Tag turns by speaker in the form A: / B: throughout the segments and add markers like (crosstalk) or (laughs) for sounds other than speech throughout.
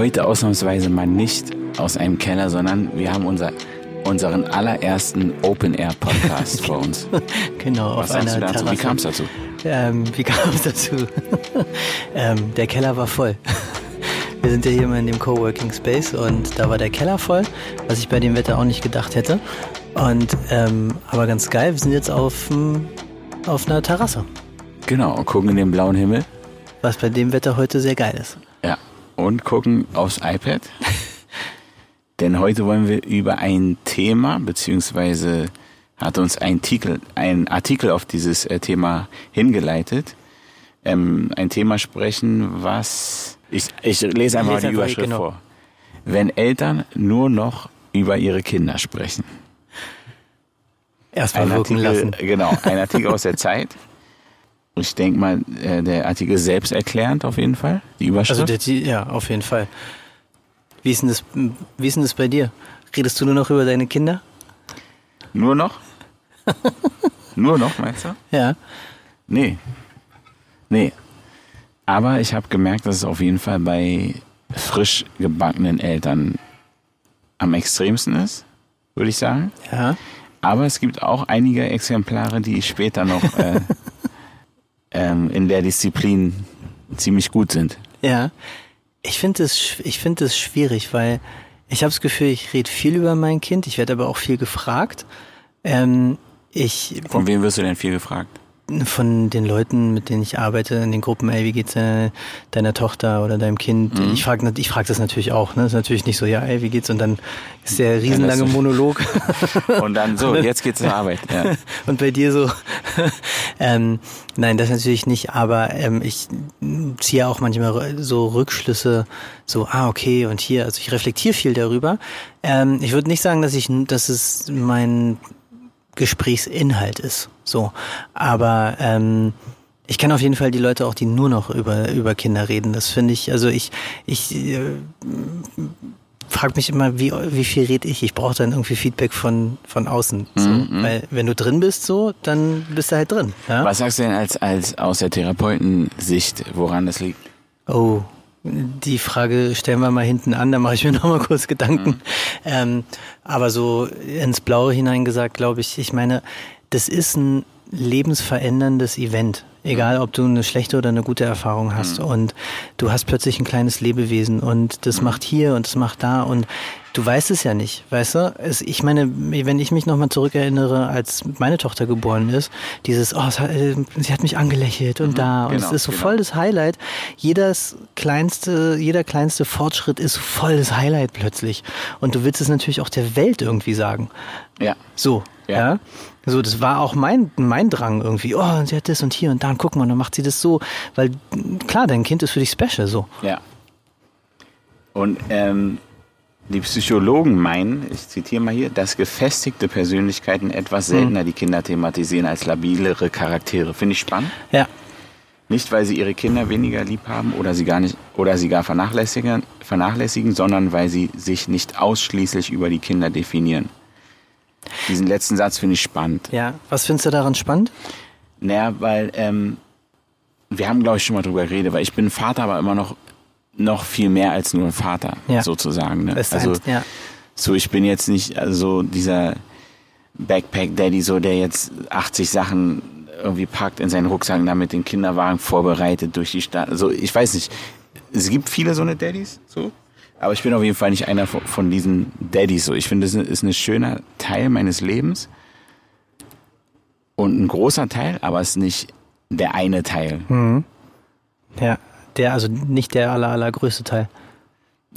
A: Heute ausnahmsweise mal nicht aus einem Keller, sondern wir haben unser, unseren allerersten Open-Air-Podcast vor uns. (laughs)
B: genau,
A: Was
B: auf einer
A: du dazu?
B: Terrasse.
A: Wie kam es dazu?
B: Ähm, wie (laughs) kam es dazu? ähm, der Keller war voll. (laughs) Wir sind ja hier immer in dem Coworking Space und da war der Keller voll, was ich bei dem Wetter auch nicht gedacht hätte. Und ähm, aber ganz geil, wir sind jetzt auf, auf einer Terrasse,
A: Genau, gucken in den blauen Himmel.
B: was bei dem Wetter heute sehr geil ist.
A: Ja, und gucken aufs iPad. (laughs) Denn heute wollen wir über ein Thema, beziehungsweise hat uns ein Artikel, ein Artikel auf dieses äh, Thema hingeleitet. Ähm, ein Thema sprechen, was ich, ich lese einfach
B: Lese
A: die Überschrift
B: genau.
A: vor. Wenn Eltern nur noch über ihre Kinder sprechen.
B: Erstmal wirken
A: Artikel,
B: lassen.
A: genau, ein Artikel aus der Zeit. (laughs) Ich denke mal, äh, der Artikel ist selbsterklärend auf jeden Fall, die Überschrift.
B: Also der, ja, auf jeden Fall. Wie ist, denn das, wie ist denn das bei dir? Redest du nur noch über deine Kinder?
A: Nur noch? (laughs) Nur noch, meinst du?
B: Ja.
A: Nee. Nee. Aber ich habe gemerkt, dass es auf jeden Fall bei frisch gebackenen Eltern am extremsten ist, würde ich sagen.
B: Ja.
A: Aber es gibt auch einige Exemplare, die später noch äh, (laughs) ähm, in der Disziplin ziemlich gut sind.
B: Ja, ich finde es, ich finde es schwierig, weil ich habe das Gefühl, ich rede viel über mein Kind, ich werde aber auch viel gefragt. Ähm, ich
A: Von wem wirst du denn viel gefragt?
B: Von den Leuten, mit denen ich arbeite, in den Gruppen, ey, wie geht's deiner, deiner Tochter oder deinem Kind?
A: Mhm.
B: Ich frage ich frag das natürlich auch, ne? Das ist natürlich nicht so, ja, ey, wie geht's? Und dann ist der riesenlange Monolog. (laughs)
A: Und dann so, jetzt geht's zur Arbeit. Ja. (laughs)
B: Und bei dir so, (laughs) ähm, nein, das natürlich nicht, aber ähm, ich ziehe auch manchmal so Rückschlüsse, so, ah, okay, und hier, also ich reflektiere viel darüber. Ähm, ich würde nicht sagen, dass ich, dass es mein Gesprächsinhalt ist, so, aber ähm, ich kenne auf jeden Fall die Leute auch, die nur noch über, über Kinder reden. Das finde ich, also ich, ich äh, frage mich immer, wie, wie viel rede ich? Ich brauche dann irgendwie Feedback von, von außen. So. Weil wenn du drin bist, so, dann bist du halt drin. Ja?
A: Was sagst du denn als, als aus der Therapeutensicht, woran das liegt?
B: Oh, die Frage stellen wir mal hinten an, da mache ich mir (laughs) noch mal kurz Gedanken. Ähm, aber so ins Blaue hineingesagt, glaube ich, ich meine, das ist ein lebensveränderndes Event. Egal, ob du eine schlechte oder eine gute Erfahrung hast. Und du hast plötzlich ein kleines Lebewesen und das macht hier und das macht da und du weißt es ja nicht, weißt du? Es, ich meine, wenn ich mich nochmal zurückerinnere, als meine Tochter geboren ist, dieses, oh, hat, äh, sie hat mich angelächelt und da und
A: genau,
B: es ist so
A: genau.
B: voll das Highlight. Jedes kleinste, jeder kleinste Fortschritt ist voll das Highlight plötzlich. Und du willst es natürlich auch der Welt irgendwie sagen.
A: Ja.
B: So,
A: Ja.
B: ja. So, das war auch mein, mein Drang irgendwie. Oh, und sie hat das und hier und da und guck mal, dann macht sie das so. Weil, klar, dein Kind ist für dich special, so.
A: Ja. Und ähm, die Psychologen meinen, ich zitiere mal hier, dass gefestigte Persönlichkeiten etwas seltener die Kinder thematisieren als labilere Charaktere. Finde ich spannend.
B: Ja.
A: Nicht, weil sie ihre Kinder weniger lieb haben oder sie gar nicht oder sie gar vernachlässigen, vernachlässigen, sondern weil sie sich nicht ausschließlich über die Kinder definieren. Diesen letzten Satz finde ich spannend.
B: Ja. Was findest du daran spannend?
A: Naja, weil ähm, wir haben, glaube ich, schon mal drüber geredet, weil ich bin Vater, aber immer noch noch viel mehr als nur ein Vater,
B: Ja.
A: sozusagen. Ne? Also
B: heißt, ja.
A: so, ich bin jetzt nicht also dieser Backpack-Daddy, so der jetzt 80 Sachen irgendwie packt in seinen Rucksack damit den Kinderwagen vorbereitet durch die Stadt. Also ich weiß nicht, es gibt viele so eine Daddys, so. Aber ich bin auf jeden Fall nicht einer von, von diesen Daddys so. Ich finde, das ist ein schöner Teil meines Lebens. Und ein großer Teil, aber es ist nicht der eine Teil.
B: Ja. Der, also nicht der aller, allergrößte Teil.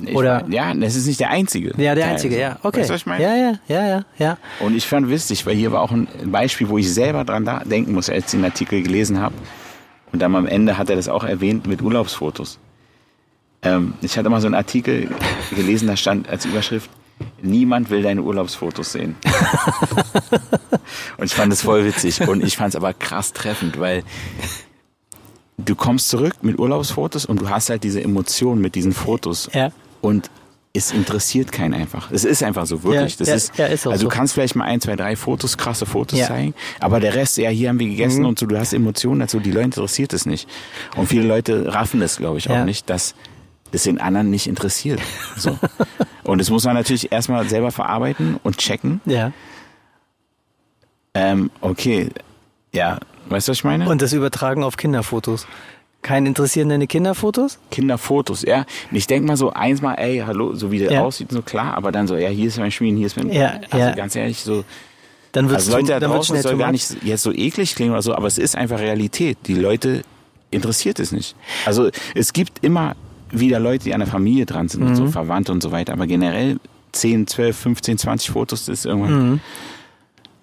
A: Ich
B: Oder-
A: mein, ja, das ist nicht der einzige.
B: Ja, der
A: Teil,
B: einzige, ja. Okay.
A: Weißt du, was ich meine?
B: Ja, ja, ja, ja, ja.
A: Und ich fand witzig, weil hier war auch ein Beispiel, wo ich selber dran denken muss, als ich den Artikel gelesen habe. Und dann am Ende hat er das auch erwähnt mit Urlaubsfotos. Ähm, ich hatte mal so einen Artikel gelesen, da stand als Überschrift, niemand will deine Urlaubsfotos sehen. und ich fand es voll witzig. Und ich fand es aber krass treffend, weil du kommst zurück mit Urlaubsfotos und du hast halt diese Emotion mit diesen Fotos.
B: Ja.
A: Und es interessiert keinen einfach. Es ist einfach so, wirklich.
B: Ja,
A: das
B: ja,
A: ist,
B: ja, ist
A: also
B: so.
A: du kannst vielleicht mal ein, zwei, drei Fotos, krasse Fotos zeigen, aber der Rest, ja, hier haben wir gegessen
B: Mhm.
A: und so, du hast Emotionen dazu, die Leute interessiert es nicht. Und viele Leute raffen das, glaube ich, auch nicht, dass es den anderen nicht interessiert. So. (laughs) und das muss man natürlich erstmal selber verarbeiten und checken.
B: Ja.
A: Ähm, okay, ja, weißt du, was ich meine?
B: Und das übertragen auf Kinderfotos. Kein interessieren deine Kinderfotos?
A: Kinderfotos, ja. Und ich denk mal so eins mal, ey, hallo, so wie der
B: Ja.
A: aussieht, so klar, aber dann so, ja, hier ist mein Spiel, hier ist mein.
B: Ja,
A: also
B: ja.
A: ganz ehrlich, so.
B: Dann wird's
A: Also Leute da
B: dann
A: draußen, das soll gar nicht jetzt so eklig klingen oder so, aber es ist einfach Realität. Die Leute interessiert es nicht. Also es gibt immer wieder Leute, die an der Familie dran sind und
B: Mhm.
A: so, Verwandte und so weiter, aber generell 10, 12, 15, 20 Fotos, das ist irgendwann.
B: Mhm.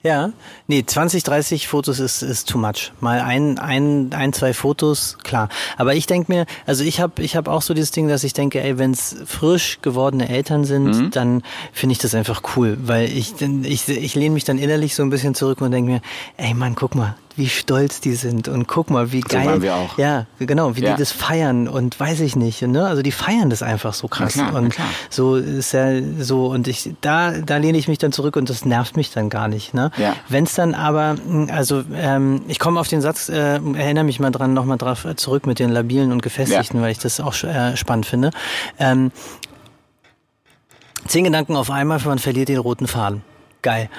B: Ja, nee, 20, 30 Fotos ist, ist too much. Mal ein, ein, ein zwei Fotos, klar. Aber ich denk mir, also ich habe ich hab auch so dieses Ding, dass ich denke, ey, wenn's frisch gewordene Eltern sind, dann finde ich das einfach cool, weil ich, ich, ich lehne mich dann innerlich so ein bisschen zurück und denke mir, ey Mann, guck mal, wie stolz die sind und guck mal, wie geil.
A: waren wir auch.
B: Ja, genau, wie
A: Ja.
B: die das feiern und weiß ich nicht, ne? Also die feiern das einfach so krass.
A: Na klar, na
B: und
A: klar.
B: so ist ja so und ich da da lehne ich mich dann zurück und das nervt mich dann gar nicht, ne?
A: Ja.
B: Wenn es dann aber, mh, also ähm, ich komme auf den Satz, äh, erinnere mich mal dran, nochmal drauf äh, zurück mit den labilen und gefestigten, weil ich das auch äh, spannend finde. Ähm, zehn Gedanken auf einmal, man verliert den roten Faden. Geil.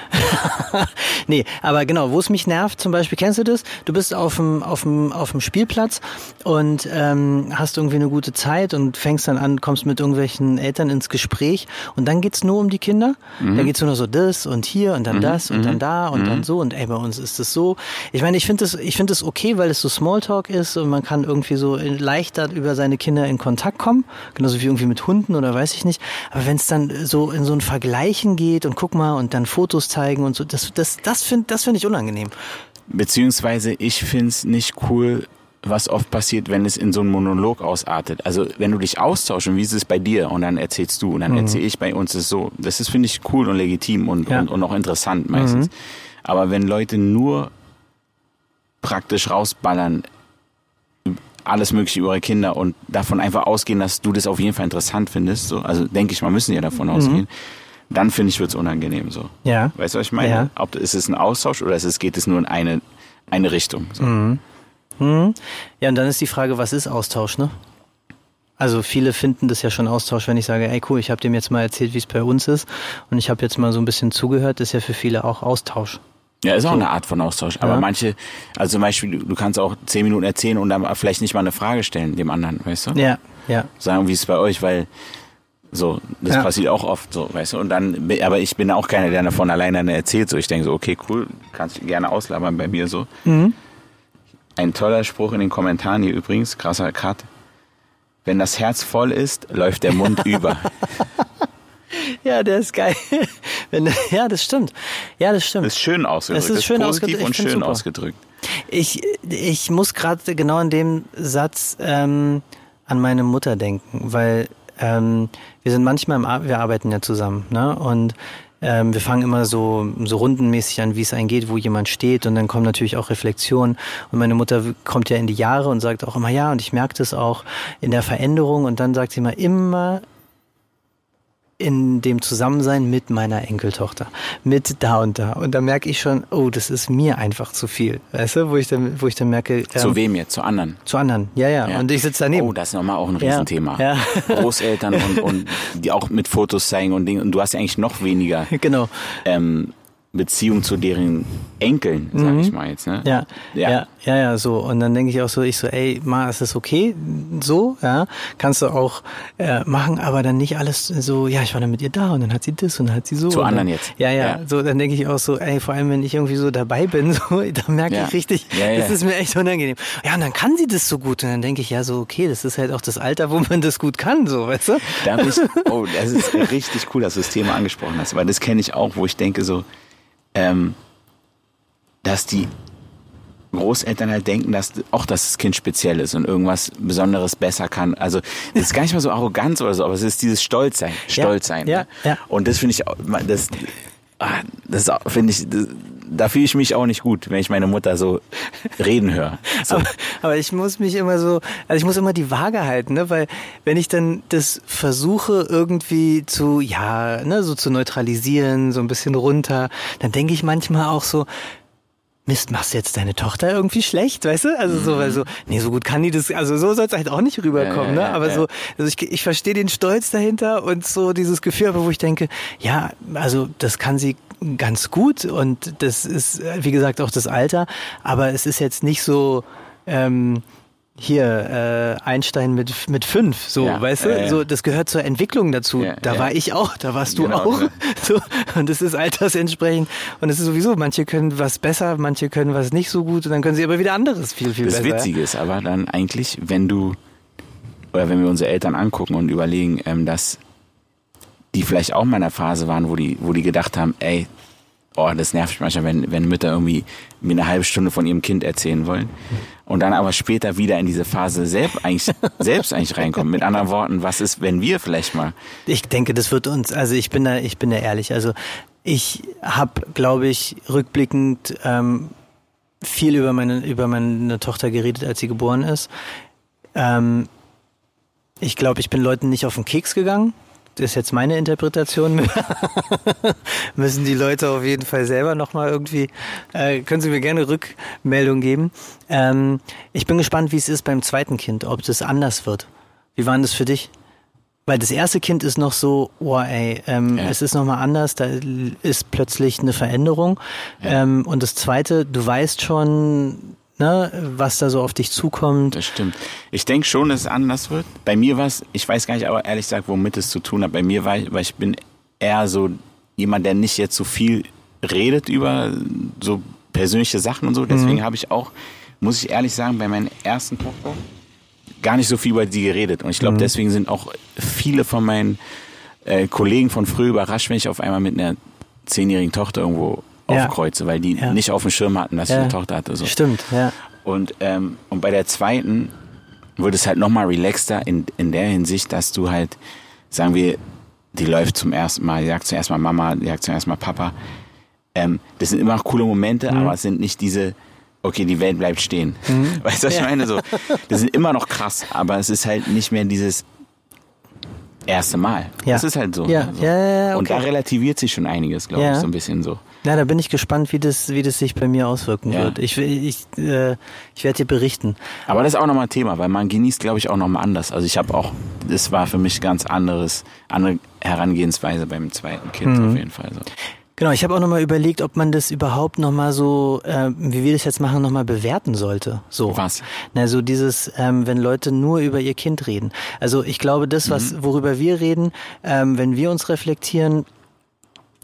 B: (laughs) nee, aber genau, wo es mich nervt, zum Beispiel, kennst du das? Du bist auf dem, auf dem, auf dem Spielplatz und ähm, hast irgendwie eine gute Zeit und fängst dann an, kommst mit irgendwelchen Eltern ins Gespräch und dann geht's nur um die Kinder. Dann geht's nur noch so das und hier und dann das und dann da und dann so und ey, bei uns ist es so. Ich meine, ich finde das, ich finde das okay, weil es so Smalltalk ist und man kann irgendwie so leichter über seine Kinder in Kontakt kommen, genauso wie irgendwie mit Hunden oder weiß ich nicht. Aber wenn es dann so in so ein Vergleichen geht und guck mal und dann Fotos zeigen und so, das, das, das finde das finde ich unangenehm.
A: Beziehungsweise ich find's nicht cool, was oft passiert, wenn es in so einen Monolog ausartet. Also wenn du dich austauschst und wie ist es bei dir und dann erzählst du und dann erzähle ich bei uns ist es so. Das ist, finde ich, cool und legitim und,
B: Ja.
A: und, und auch interessant meistens. Aber wenn Leute nur praktisch rausballern, alles mögliche über ihre Kinder und davon einfach ausgehen, dass du das auf jeden Fall interessant findest, so, also denke ich mal, müssen ja davon ausgehen, dann finde ich, wird's unangenehm so.
B: Ja.
A: Weißt du, was ich meine?
B: Ja.
A: Ob ist es ein Austausch oder ist es, geht es nur in eine, eine Richtung? So.
B: Ja, und dann ist die Frage, was ist Austausch, ne? Also viele finden das ja schon Austausch, wenn ich sage, ey cool, ich habe dem jetzt mal erzählt, wie es bei uns ist und ich habe jetzt mal so ein bisschen zugehört, ist ja für viele auch Austausch.
A: Ja, ist auch eine Art von Austausch. Aber
B: Ja.
A: manche, also zum Beispiel, du, kannst auch zehn Minuten erzählen und dann vielleicht nicht mal eine Frage stellen dem anderen, weißt du?
B: Ja, ja.
A: Sagen, wie es bei euch, weil so, das
B: Ja.
A: passiert auch oft so, weißt du? Und dann, aber ich bin auch keiner, der davon alleine erzählt. So, ich denke so, okay, cool, kannst du gerne auslabern bei mir so.
B: Mhm.
A: Ein toller Spruch in den Kommentaren hier übrigens, krasser Cut. Wenn das Herz voll ist, läuft der Mund (laughs) über.
B: Ja, der ist geil. (laughs) Wenn, ja, das stimmt. Ja, das stimmt.
A: Das ist schön ausgedrückt.
B: Es ist schön
A: positiv
B: ausgedrückt. Ich
A: und schön
B: super.
A: ausgedrückt.
B: Ich, ich muss gerade genau in dem Satz ähm, an meine Mutter denken, weil ähm, wir sind manchmal im Ar wir arbeiten ja zusammen, ne? Und ähm, wir fangen immer so, so rundenmäßig an, wie es einem geht, wo jemand steht und dann kommen natürlich auch Reflexionen. Und meine Mutter kommt ja in die Jahre und sagt auch immer, ja, und ich merke das auch in der Veränderung und dann sagt sie mal immer in dem Zusammensein mit meiner Enkeltochter, mit da und da. Und da merke ich schon, oh, das ist mir einfach zu viel. Weißt du, wo ich dann, wo ich dann merke, ähm,
A: Zu wem jetzt? Zu anderen?
B: zu anderen. Ja, ja,
A: Ja.
B: Und ich sitze daneben.
A: Oh, das ist nochmal auch ein
B: Ja,
A: Riesenthema.
B: ja. (laughs)
A: Großeltern und, und die auch mit Fotos zeigen und Dingen. Und du hast ja eigentlich noch weniger
B: genau.
A: ähm, Beziehung zu deren Enkeln, sag ich mal jetzt. Ne?
B: Mhm. Ja,
A: Ja.
B: ja, ja, ja, so. Und dann denke ich auch so, ich so, ey, Ma, ist das okay? So, ja, kannst du auch äh, machen, aber dann nicht alles so, ja, ich war dann mit ihr da und dann hat sie das und dann hat sie so.
A: Zu anderen
B: dann,
A: jetzt.
B: Ja, ja,
A: Ja.
B: so, dann denke ich auch so, ey, vor allem, wenn ich irgendwie so dabei bin, (laughs) so, da merke
A: Ja.
B: ich richtig, das ist mir echt unangenehm. Ja, und dann kann sie das so gut und dann denke ich, ja, so, okay, das ist halt auch das Alter, wo man das gut kann, so, weißt du?
A: Da ich, (laughs) oh, das ist richtig cool, dass du das Thema angesprochen hast, weil das kenne ich auch, wo ich denke so, ähm, dass die Großeltern halt denken, dass auch dass das Kind speziell ist und irgendwas Besonderes besser kann. Also das ist gar nicht mal so Arroganz oder so, aber es ist dieses Stolzsein, Stolzsein.
B: ja,
A: ne?
B: ja.
A: Und das finde ich, auch- das, ah, das finde ich, das, da fühle ich mich auch nicht gut, wenn ich meine Mutter so reden höre. (laughs) So.
B: Aber, aber ich muss mich immer so, also ich muss immer die Waage halten, ne? Weil wenn ich dann das versuche irgendwie zu, ja, ne, so zu neutralisieren, so ein bisschen runter, dann denke ich manchmal auch so, Mist, machst du jetzt deine Tochter irgendwie schlecht, weißt du? Also so, weil so, nee, so gut kann die das, also so soll es halt auch nicht rüberkommen,
A: Ja, ja,
B: ne? Aber
A: ja.
B: so, also ich, ich verstehe den Stolz dahinter und so dieses Gefühl, aber wo ich denke, ja, also das kann sie ganz gut und das ist, wie gesagt, auch das Alter, aber es ist jetzt nicht so, ähm, hier äh, Einstein mit mit fünf, so,
A: Ja,
B: weißt du,
A: ja.
B: so das gehört zur Entwicklung dazu.
A: Ja,
B: da
A: ja.
B: war ich auch, da warst du
A: Genau,
B: auch, (laughs) so und es ist altersentsprechend und es ist sowieso, manche können was besser, manche können was nicht so gut und dann können sie aber wieder anderes viel viel
A: Das
B: besser.
A: Witzige ist aber dann eigentlich, wenn du, oder wenn wir unsere Eltern angucken und überlegen, ähm, dass die vielleicht auch mal in einer Phase waren, wo die, wo die gedacht haben, ey, oh, das nervt mich manchmal, wenn, wenn Mütter irgendwie mir eine halbe Stunde von ihrem Kind erzählen wollen. Und dann aber später wieder in diese Phase selbst eigentlich, (laughs) selbst eigentlich reinkommen. Mit anderen Worten, was ist, wenn wir vielleicht mal,
B: Ich denke, das wird uns, also ich bin da, ich bin da ehrlich. Also ich habe, glaube ich, rückblickend ähm, viel über meine, über meine Tochter geredet, als sie geboren ist. Ähm, ich glaube, ich bin Leuten nicht auf den Keks gegangen. Das ist jetzt meine Interpretation. (laughs) Müssen die Leute auf jeden Fall selber nochmal irgendwie, äh, können Sie mir gerne Rückmeldung geben. Ähm, ich bin gespannt, wie es ist beim zweiten Kind, ob das anders wird. Wie war denn das für dich? Weil das erste Kind ist noch so, oh ey, ähm,
A: Ja.
B: es ist nochmal anders, da ist plötzlich eine Veränderung. Ähm, und das zweite, du weißt schon, ne, was da so auf dich zukommt.
A: Das stimmt. Ich denke schon, dass es anders wird. Bei mir war es, ich weiß gar nicht, aber ehrlich gesagt, womit es zu tun hat. Bei mir war ich, weil ich bin eher so jemand, der nicht jetzt so viel redet über so persönliche Sachen und so. Deswegen habe ich auch, muss ich ehrlich sagen, bei meinen ersten Tochter gar nicht so viel über die geredet. Und ich glaube, deswegen sind auch viele von meinen äh, Kollegen von früher überrascht, wenn ich auf einmal mit einer zehnjährigen Tochter irgendwo
B: Ja.
A: aufkreuze, weil die
B: Ja.
A: nicht auf dem Schirm hatten, dass ich
B: Ja.
A: eine Tochter hatte. So.
B: Stimmt, ja.
A: Und, ähm, und bei der zweiten wird es halt nochmal relaxter in, in der Hinsicht, dass du halt, sagen wir, die läuft zum ersten Mal, die sagt zuerst mal Mama, die sagt zum ersten Mal Papa. Ähm, das sind immer noch coole Momente,
B: Mhm.
A: aber es sind nicht diese, okay, die Welt bleibt stehen. (laughs) Weißt du, was ich meine? So, das sind immer noch krass, aber es ist halt nicht mehr dieses erste Mal.
B: Ja.
A: Das ist halt so.
B: Ja,
A: so.
B: ja, ja, ja,
A: Und da
B: okay.
A: relativiert sich schon einiges, glaube
B: Ja.
A: ich, so ein bisschen so.
B: Na, da bin ich gespannt, wie das, wie das sich bei mir auswirken
A: Ja.
B: wird. Ich, ich, äh, ich werde dir berichten.
A: Aber das ist auch nochmal ein Thema, weil man genießt, glaube ich, auch nochmal anders. Also ich habe auch, das war für mich ganz anderes, andere Herangehensweise beim zweiten Kind
B: Mhm.
A: auf jeden Fall. So.
B: Genau, ich habe auch nochmal überlegt, ob man das überhaupt nochmal so, äh, wie wir das jetzt machen, nochmal bewerten sollte. So.
A: Was?
B: Na, so dieses, ähm, wenn Leute nur über ihr Kind reden. Also ich glaube, das, was, worüber wir reden, ähm, wenn wir uns reflektieren,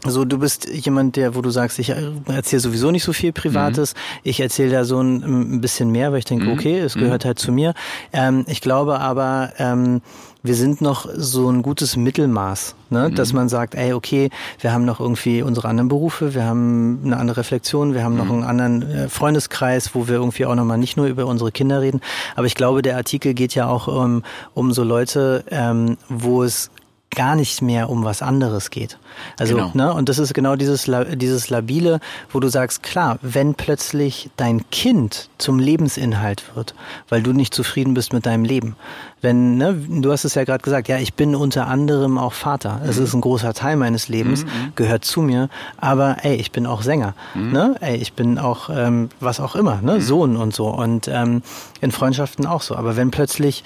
B: so, du bist jemand, der, wo du sagst, ich erzähle sowieso nicht so viel Privates. Ich erzähle da so ein, ein bisschen mehr, weil ich denke, okay, es gehört halt zu mir. Ähm, ich glaube aber, ähm, wir sind noch so ein gutes Mittelmaß, ne? dass man sagt, ey, okay, wir haben noch irgendwie unsere anderen Berufe, wir haben eine andere Reflexion, wir haben noch einen anderen äh, Freundeskreis, wo wir irgendwie auch nochmal nicht nur über unsere Kinder reden. Aber ich glaube, der Artikel geht ja auch um, um so Leute, ähm, wo es gar nicht mehr um was anderes geht. Also,
A: Genau.
B: ne, und das ist genau dieses, dieses Labile, wo du sagst, klar, wenn plötzlich dein Kind zum Lebensinhalt wird, weil du nicht zufrieden bist mit deinem Leben. Wenn, ne, du hast es ja gerade gesagt, ja, ich bin unter anderem auch Vater. Es ist ein großer Teil meines Lebens, gehört zu mir, aber ey, ich bin auch Sänger. Ne? Ey, ich bin auch ähm, was auch immer, ne? Sohn und so. Und ähm, in Freundschaften auch so. Aber wenn plötzlich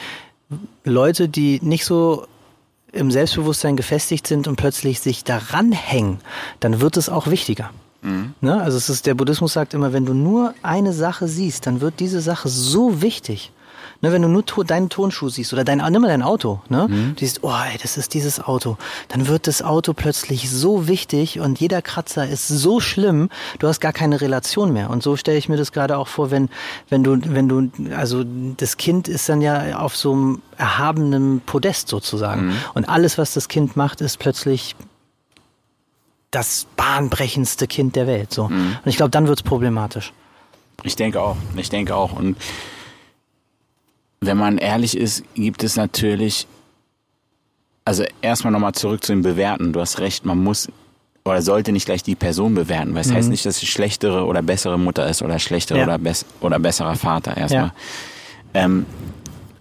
B: Leute, die nicht so im Selbstbewusstsein gefestigt sind und plötzlich sich daran hängen, dann wird es auch wichtiger. Ne? Also es ist, der Buddhismus sagt immer, wenn du nur eine Sache siehst, dann wird diese Sache so wichtig. Ne, wenn du nur to deinen Tonschuh siehst oder dein, nimm mal dein Auto, ne? Du siehst, oh, ey, das ist dieses Auto. Dann wird das Auto plötzlich so wichtig und jeder Kratzer ist so schlimm, du hast gar keine Relation mehr. Und so stelle ich mir das gerade auch vor, wenn, wenn du, wenn du, also das Kind ist dann ja auf so einem erhabenen Podest sozusagen. Und alles, was das Kind macht, ist plötzlich das bahnbrechendste Kind der Welt. So. Und ich glaube, dann wird's problematisch.
A: Ich denke auch. Ich denke auch. Und wenn man ehrlich ist, gibt es natürlich, also erstmal nochmal zurück zu dem Bewerten. Du hast recht, man muss oder sollte nicht gleich die Person bewerten, weil es heißt nicht, dass sie schlechtere oder bessere Mutter ist oder schlechtere
B: Ja.
A: oder, bess oder besserer Vater erstmal.
B: Ja.
A: Ähm,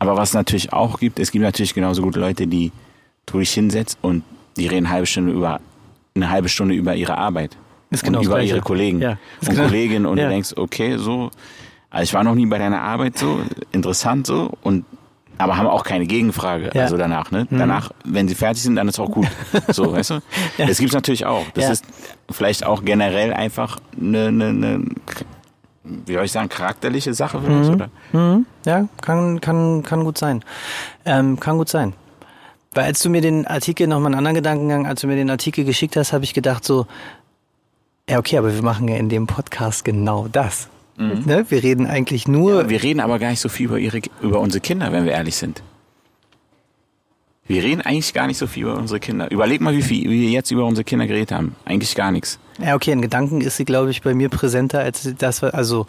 A: aber was es natürlich auch gibt, es gibt natürlich genauso gute Leute, die du dich hinsetzt und die reden eine halbe Stunde über eine halbe Stunde über ihre Arbeit.
B: Ist genau
A: und über ihre Kollegen
B: Ja,
A: und
B: genau-
A: Kolleginnen und du denkst, okay, so, also ich war noch nie bei deiner Arbeit so, interessant so und aber haben auch keine Gegenfrage,
B: Ja. Mhm.
A: also danach, ne? Danach, wenn sie fertig sind, dann ist auch gut. (laughs) So, weißt du? Das gibt's natürlich auch. Das
B: Ja.
A: ist vielleicht auch generell einfach eine, eine, eine, wie soll ich sagen, charakterliche Sache vielleicht, oder?
B: Mhm. Ja, kann, kann, kann gut sein. Ähm, kann gut sein. Weil als du mir den Artikel, nochmal einen anderen Gedankengang, als du mir den Artikel geschickt hast, habe ich gedacht so, ja okay, aber wir machen ja in dem Podcast genau das. Ne? Wir reden eigentlich nur,
A: Wir reden aber gar nicht so viel über ihre, über unsere Kinder, wenn wir ehrlich sind. Wir reden eigentlich gar nicht so viel über unsere Kinder. Überleg mal, wie viel wir jetzt über unsere Kinder geredet haben. Eigentlich gar nichts.
B: ja okay, in Gedanken ist sie, glaube ich, bei mir präsenter als das, also,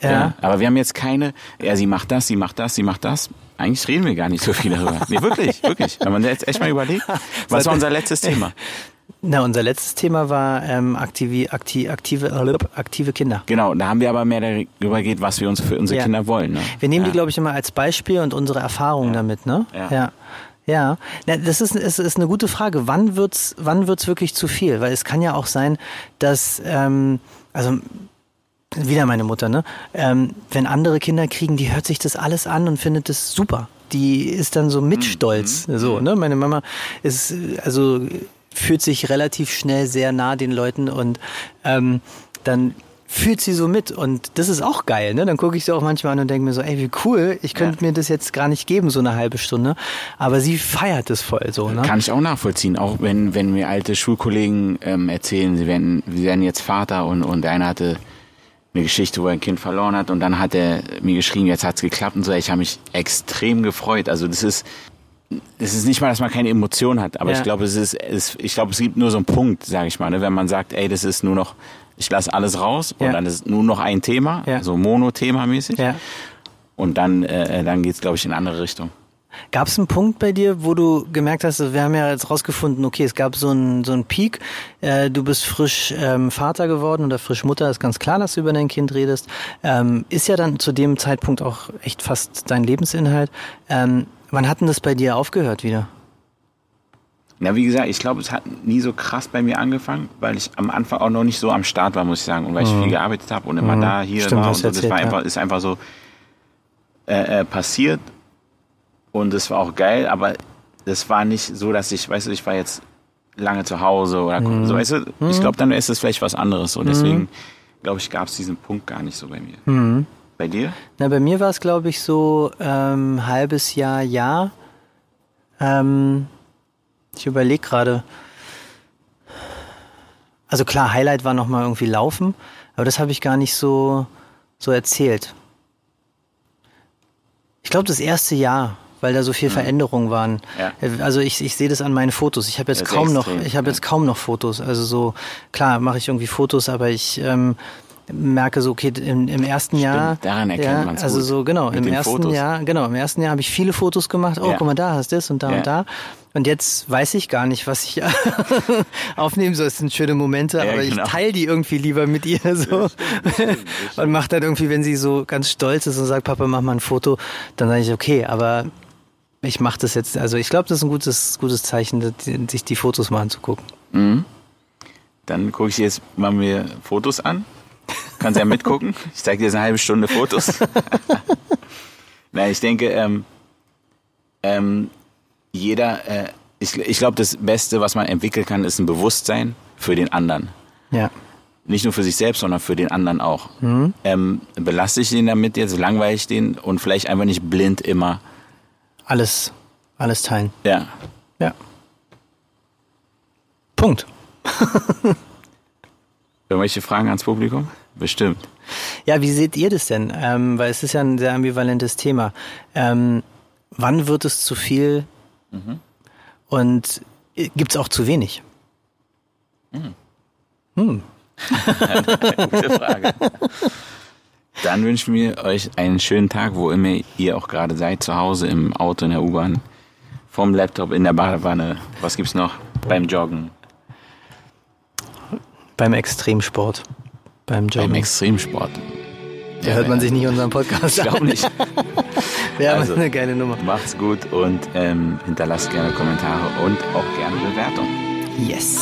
B: ja.
A: Aber wir haben jetzt keine, ja, sie macht das, sie macht das, sie macht das. Eigentlich reden wir gar nicht so viel darüber. Nee, wirklich, wirklich. Wenn man jetzt echt mal überlegt, was war (laughs) unser letztes Thema?
B: Na, unser letztes Thema war ähm, aktive, aktive, aktive, aktive Kinder.
A: Genau, da haben wir aber mehr darüber geht, was wir uns für unsere
B: Ja.
A: Kinder wollen. Ne?
B: Wir nehmen
A: ja.
B: die, glaube ich, immer als Beispiel und unsere Erfahrungen damit, ne?
A: Ja.
B: Ja. Ja, Na, das ist, es ist eine gute Frage. Wann wird's, wann wird's wirklich zu viel? Weil es kann ja auch sein, dass, ähm, also wieder meine Mutter, ne? Ähm, wenn andere Kinder kriegen, die hört sich das alles an und findet das super. Die ist dann so mit Stolz, so, ne? Meine Mama ist, also fühlt sich relativ schnell sehr nah den Leuten und ähm, dann fühlt sie so mit und das ist auch geil, ne? Dann gucke ich sie auch manchmal an und denke mir so, ey, wie cool, ich könnte
A: Ja.
B: mir das jetzt gar nicht geben, so eine halbe Stunde. Aber sie feiert es voll so, ne?
A: Kann ich auch nachvollziehen, auch wenn, wenn mir alte Schulkollegen ähm, erzählen, sie werden, sie werden jetzt Vater und, und einer hatte eine Geschichte, wo er ein Kind verloren hat und dann hat er mir geschrieben, jetzt hat's geklappt und so. Ich habe mich extrem gefreut. Also das ist, das ist nicht mal, dass man keine Emotion hat, aber
B: Ja.
A: ich glaube, es ist, es, ich glaube, es gibt nur so einen Punkt, sage ich mal, ne? wenn man sagt, ey, das ist nur noch, ich lasse alles raus
B: Ja.
A: und dann ist nur noch ein Thema,
B: Ja.
A: so Mono-Thema mäßig
B: Ja.
A: und dann, äh, dann geht's, glaube ich, in eine andere Richtung.
B: Gab es einen Punkt bei dir, wo du gemerkt hast, wir haben ja jetzt rausgefunden, okay, es gab so einen so einen Peak, äh, du bist frisch ähm, Vater geworden oder frisch Mutter, ist ganz klar, dass du über dein Kind redest. Ähm, ist ja dann zu dem Zeitpunkt auch echt fast dein Lebensinhalt. Ähm, wann hat denn das bei dir aufgehört wieder?
A: Na, wie gesagt, ich glaube, es hat nie so krass bei mir angefangen, weil ich am Anfang auch noch nicht so am Start war, muss ich sagen. Und weil ich viel gearbeitet habe und immer da, hier
B: Mhm. Stimmt,
A: war und so. Das
B: erzählt,
A: war
B: ja.
A: einfach, ist einfach so äh, äh, passiert. Und es war auch geil, aber das war nicht so, dass ich, weißt du, ich war jetzt lange zu Hause oder
B: Mhm.
A: so, weißt du, ich glaube, dann ist es vielleicht was anderes. So. Deswegen, glaube ich, gab es diesen Punkt gar nicht so bei mir.
B: Mhm.
A: Bei dir?
B: Na, bei mir war es, glaube ich, so ähm, halbes Jahr, Jahr. Ähm, ich überlege gerade. Also klar, Highlight war nochmal irgendwie Laufen, aber das habe ich gar nicht so, so erzählt. Ich glaube, das erste Jahr, weil da so viel Veränderungen waren.
A: Ja.
B: Also ich, ich sehe das an meinen Fotos. Ich habe jetzt
A: Das
B: kaum noch,
A: extrem,
B: ich habe
A: ja.
B: jetzt kaum noch Fotos. Also so klar mache ich irgendwie Fotos, aber ich ähm, merke so, okay, im, im ersten Jahr.
A: daran erkennt
B: ja,
A: man's
B: Also
A: gut.
B: so genau
A: Mit
B: im ersten
A: Fotos.
B: Jahr, genau im ersten Jahr habe ich viele Fotos gemacht. Oh,
A: Ja.
B: guck mal, da hast du das und da
A: Ja.
B: und da. Und jetzt weiß ich gar nicht, was ich (laughs) aufnehmen soll. Es sind schöne Momente,
A: Ja,
B: aber
A: genau.
B: ich teile die irgendwie lieber mit ihr so. und mache dann irgendwie, wenn sie so ganz stolz ist und sagt, Papa, mach mal ein Foto, dann sage ich, okay, aber ich mache das jetzt. Also ich glaube, das ist ein gutes, gutes Zeichen, sich die Fotos mal anzugucken.
A: Mhm. Dann gucke ich jetzt mal mir Fotos an. Kannst ja mitgucken. Ich zeige dir jetzt eine halbe Stunde Fotos. (laughs) Nein, ich denke, ähm, ähm, jeder, äh, ich, ich glaube, das Beste, was man entwickeln kann, ist ein Bewusstsein für den anderen.
B: Ja.
A: Nicht nur für sich selbst, sondern für den anderen auch. Ähm, belaste ich den damit jetzt, langweile ich den und vielleicht einfach nicht blind immer.
B: Alles, alles teilen.
A: Ja.
B: Ja. Punkt. (laughs)
A: Irgendwelche Fragen ans Publikum? Bestimmt.
B: Ja, wie seht ihr das denn? Ähm, weil es ist ja ein sehr ambivalentes Thema. Ähm, wann wird es zu viel und gibt es auch zu wenig? (laughs)
A: Gute Frage. Dann wünschen wir euch einen schönen Tag, wo immer ihr auch gerade seid, zu Hause, im Auto, in der U-Bahn, vom Laptop, in der Badewanne. Was gibt's noch? Beim Joggen,
B: Beim Extremsport, beim
A: beim
B: Joggen.
A: Extremsport.
B: da hört man sich nicht unseren Podcast
A: Ich glaube
B: an.
A: nicht. (laughs)
B: Wäre
A: Also.
B: eine geile Nummer.
A: Macht's gut und ähm, hinterlasst gerne Kommentare und auch gerne Bewertungen.
B: Yes.